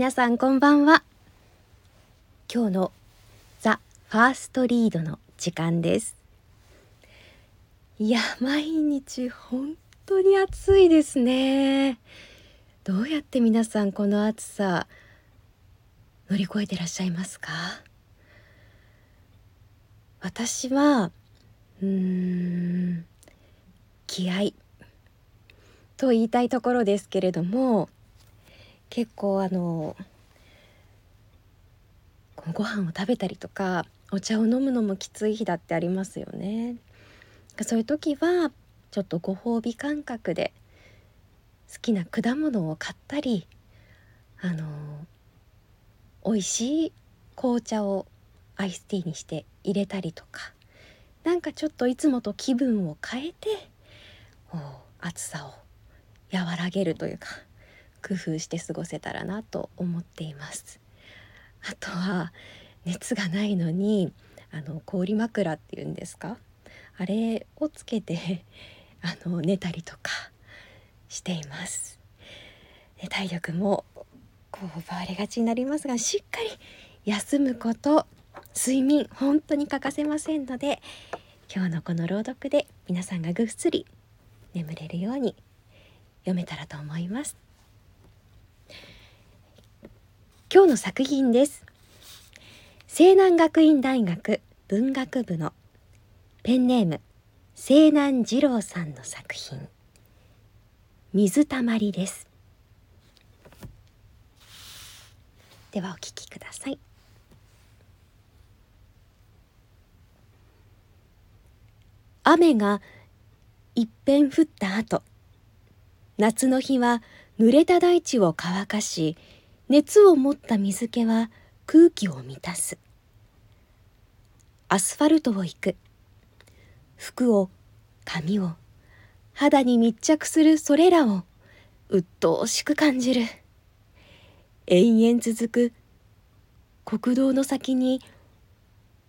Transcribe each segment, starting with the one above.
皆さんこんばんは。今日のザ・ファーストリードの時間です。いや毎日本当に暑いですね。どうやって皆さんこの暑さ乗り越えてらっしゃいますか？私はうーん気合と言いたいところですけれども結構あのご飯を食べたりとかお茶を飲むのもきつい日だってありますよね。そういう時はちょっとご褒美感覚で好きな果物を買ったりあの美味しい紅茶をアイスティーにして入れたりとかなんかちょっといつもと気分を変えて暑さを和らげるというか工夫して過ごせたらなと思っています。あとは熱がないのにあの氷枕っていうんですか？あれをつけて あの寝たりとかしています。で体力もこう奪われがちになりますがしっかり休むこと睡眠本当に欠かせませんので今日のこの朗読で皆さんがぐっすり眠れるように読めたらと思います。今日の作品です。西南学院大学文学部のペンネーム西南二郎さんの作品。水たまりです。ではお聞きください。雨がいっぺん降った後夏の日は濡れた大地を乾かし熱を持った水気は空気を満たす。アスファルトを行く。服を髪を肌に密着するそれらを鬱陶しく感じる。延々続く。国道の先に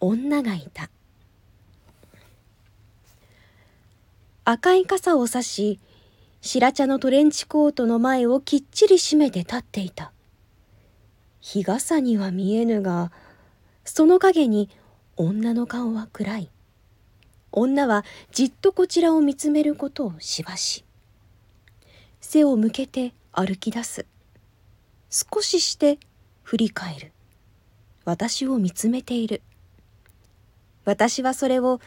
女がいた。赤い傘を差し白茶のトレンチコートの前をきっちり閉めて立っていた。日傘には見えぬが、その影に女の顔は暗い。女はじっとこちらを見つめることをしばし。背を向けて歩き出す。少しして振り返る。私を見つめている。私はそれを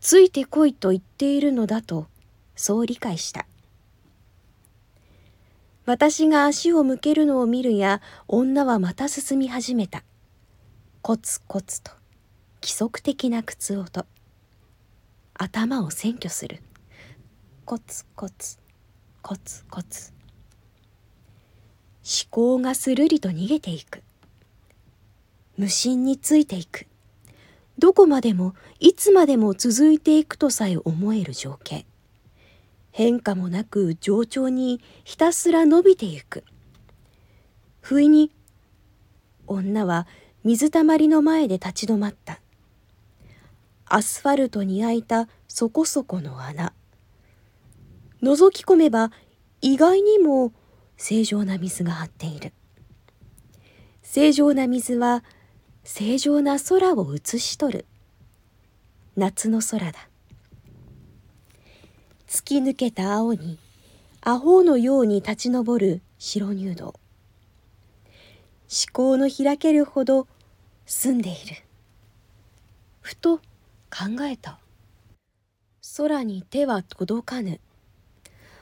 ついてこいと言っているのだとそう理解した。私が足を向けるのを見るや女はまた進み始めた。コツコツと規則的な靴音。頭を占拠する。コツコツコツコツ。思考がするりと逃げていく。無心についていく。どこまでもいつまでも続いていくとさえ思える情景。変化もなく上調にひたすら伸びてゆく。不意に女は水たまりの前で立ち止まった。アスファルトに開いたそこそこの穴。覗き込めば意外にも正常な水が張っている。正常な水は正常な空を映し取る。夏の空だ。突き抜けた青にアホのように立ち上る白入道思考の開けるほど澄んでいる。ふと考えた。空に手は届かぬ。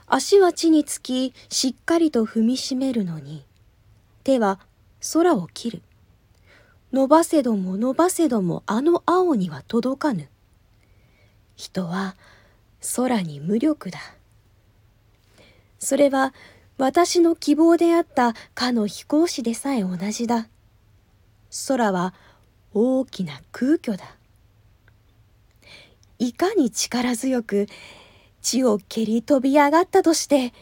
足は地につきしっかりと踏みしめるのに。手は空を切る。伸ばせども伸ばせどもあの青には届かぬ。人は空に無力だ。それは私の希望であったかの飛行士でさえ同じだ。空は大きな空虚だ。いかに力強く地を蹴り飛び上がったとして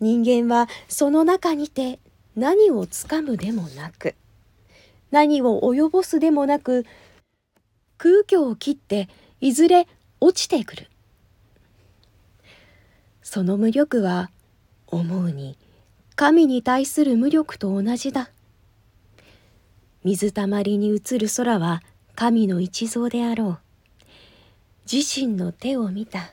人間はその中にて何をつかむでもなく何を及ぼすでもなく空虚を切っていずれ落ちてくる。その無力は思うに神に対する無力と同じだ。水たまりに映る空は神の一像であろう。自身の手を見た。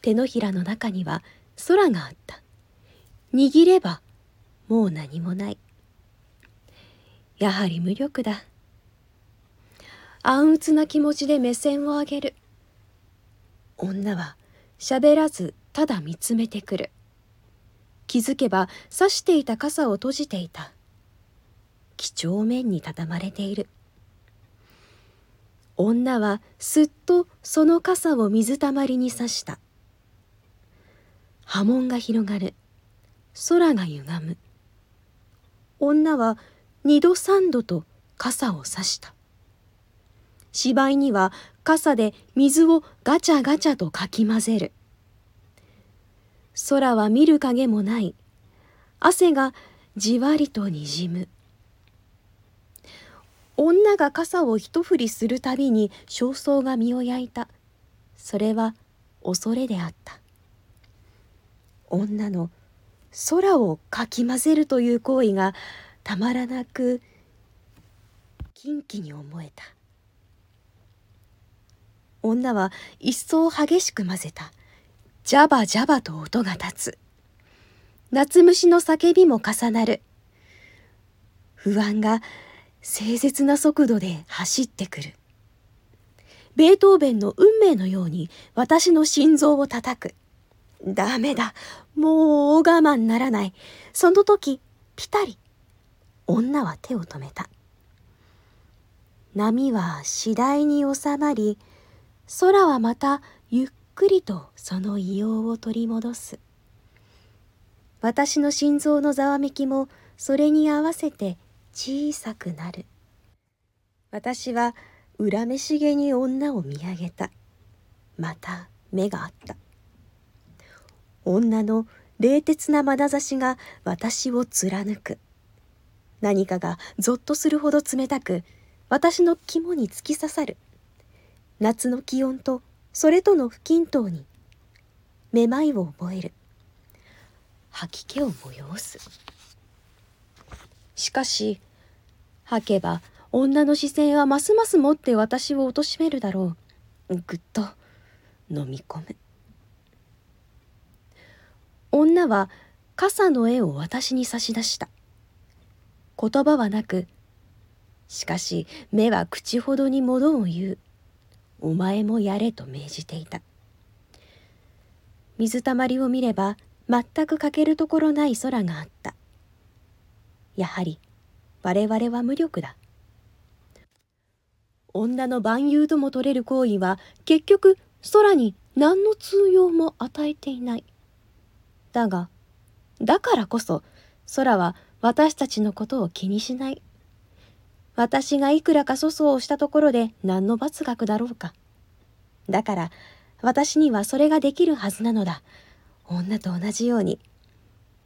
手のひらの中には空があった。握ればもう何もない。やはり無力だ。暗鬱な気持ちで目線を上げる。女は喋らずただ見つめてくる。気づけば差していた傘を閉じていた。几帳面に畳まれている。女はすっとその傘を水たまりに刺した。波紋が広がる。空が歪む。女は二度三度と傘を差した。芝居には傘で水をガチャガチャとかき混ぜる。空は見る影もない。汗がじわりとにじむ。女が傘を一振りするたびに焦燥が身を焼いた。それは恐れであった。女の空をかき混ぜるという行為がたまらなく近畿に思えた。女は一層激しく混ぜた。ジャバジャバと音が立つ。夏虫の叫びも重なる。不安が清絶な速度で走ってくる。ベートーベンの運命のように私の心臓を叩く。ダメだ。もう我慢ならない。その時ピタリ。女は手を止めた。波は次第に収まり空はまたゆっくりとその異様を取り戻す。私の心臓のざわめきもそれに合わせて小さくなる。私は恨めしげに女を見上げた。また目があった。女の冷徹な眼差しが私を貫く。何かがぞっとするほど冷たく私の肝に突き刺さる。夏の気温とそれとの不均等にめまいを覚える。吐き気を催す。しかし吐けば女の視線はますます持って私を貶めるだろう。ぐっと飲み込む。女は傘の絵を私に差し出した。言葉はなくしかし目は口ほどにものを言う。お前もやれと命じていた。水たまりを見れば全く欠けるところない空があった。やはり我々は無力だ。女の万有とも取れる行為は結局空に何の通用も与えていない。だがだからこそ空は私たちのことを気にしない。私がいくらか粗相をしたところで何の罰学だろうか。だから私にはそれができるはずなのだ。女と同じように。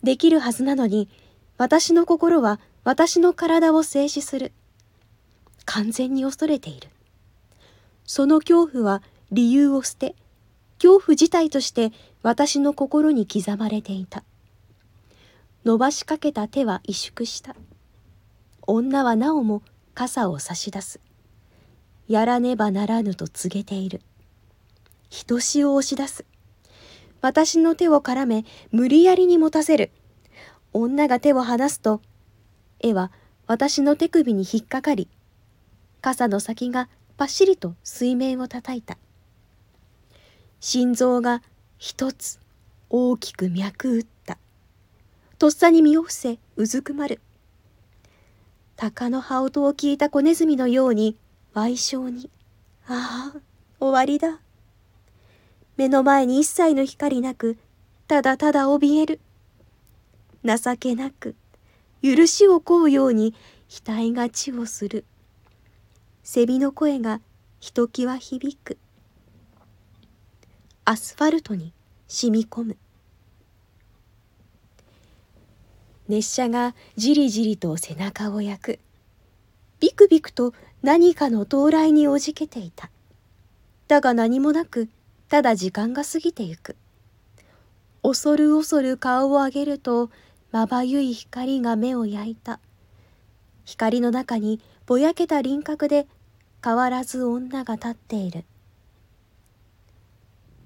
できるはずなのに、私の心は私の体を静止する。完全に恐れている。その恐怖は理由を捨て、恐怖自体として私の心に刻まれていた。伸ばしかけた手は萎縮した女はなおも傘を差し出す。やらねばならぬと告げている。ひとしを押し出す。私の手を絡め無理やりに持たせる。女が手を離すと絵は私の手首に引っかかり傘の先がパシリと水面を叩いた。心臓が一つ大きく脈打った。とっさに身を伏せうずくまる。鷹の羽音を聞いた子ネズミのように矮小にああ終わりだ。目の前に一切の光なくただただ怯える。情けなく許しを請うように額が血をする。蝉の声がひときわ響く。アスファルトに染み込む。列車がじりじりと背中を焼く。ビクビクと何かの到来におじけていた。だが何もなくただ時間が過ぎてゆく。恐る恐る顔を上げるとまばゆい光が目を焼いた。光の中にぼやけた輪郭で変わらず女が立っている。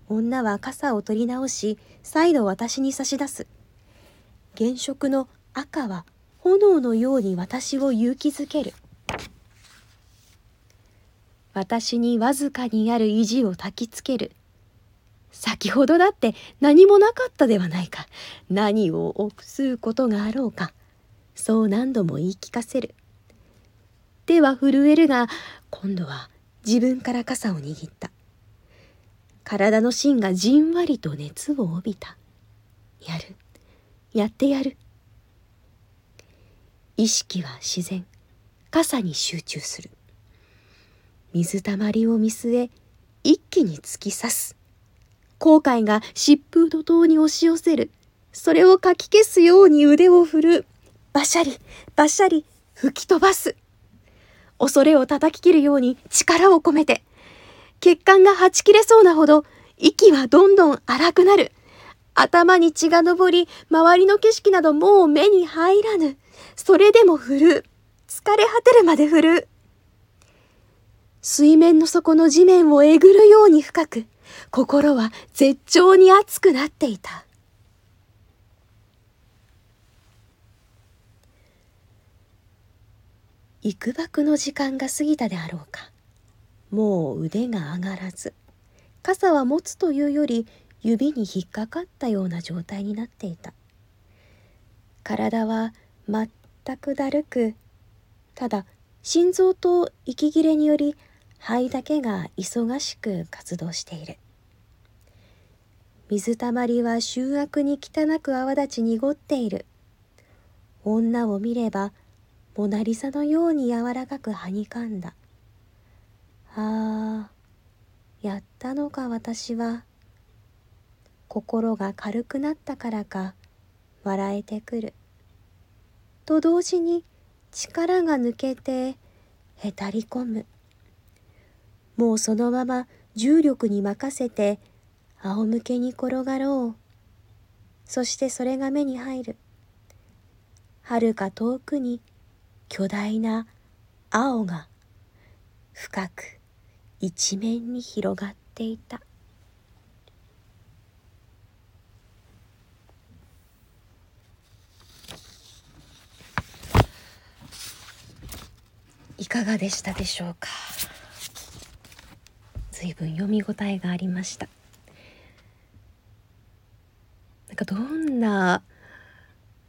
女は傘を取り直し再度私に差し出す。原色の赤は炎のように私を勇気づける。私にわずかにある意地を焚きつける。先ほどだって何もなかったではないか。何を臆することがあろうか。そう何度も言い聞かせる。手は震えるが今度は自分から傘を握った。体の芯がじんわりと熱を帯びた。やる。やってやる。意識は自然。傘に集中する。水たまりを見据え一気に突き刺す。後悔が疾風怒涛に押し寄せる。それをかき消すように腕を振る。バシャリバシャリ吹き飛ばす。恐れを叩き切るように力を込めて。血管がはち切れそうなほど息はどんどん荒くなる。頭に血が上り周りの景色などもう目に入らぬ。それでも振る。疲れ果てるまで振る。水面の底の地面をえぐるように深く心は絶頂に熱くなっていた。幾ばの時間が過ぎたであろうか。もう腕が上がらず傘は持つというより指に引っかかったような状態になっていた。体は全くだるくただ心臓と息切れにより肺だけが忙しく活動している。水たまりは醜悪に汚く泡立ち濁っている。女を見ればモナリザのように柔らかくはにかんだ。ああやったのか私は。心が軽くなったからか笑えてくる。と同時に力が抜けてへたり込む。もうそのまま重力に任せて仰向けに転がろう。そしてそれが目に入る。はるか遠くに巨大な青が深く一面に広がっていた。いかがでしたでしょうか？随分読み応えがありました。なんかどんな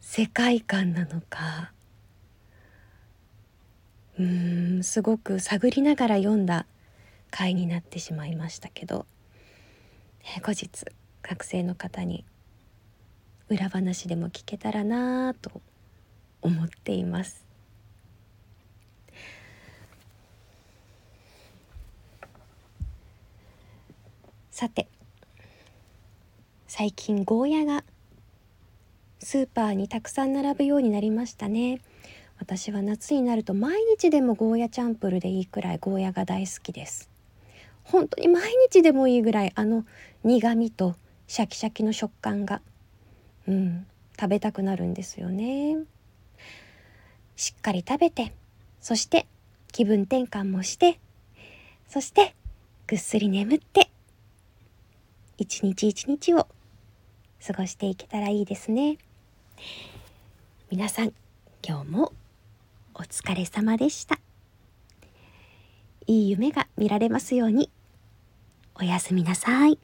世界観なのか？うんすごく探りながら読んだ回になってしまいましたけど、え後日学生の方に裏話でも聞けたらなと思っています。さて最近ゴーヤがスーパーにたくさん並ぶようになりましたね。私は夏になると毎日でもゴーヤチャンプルでいいくらいゴーヤが大好きです。本当に毎日でもいいぐらいあの苦みとシャキシャキの食感がうん食べたくなるんですよね。しっかり食べてそして気分転換もしてそしてぐっすり眠って一日一日を過ごしていけたらいいですね。皆さん今日もお疲れ様でした。いい夢が見られますように。おやすみなさい。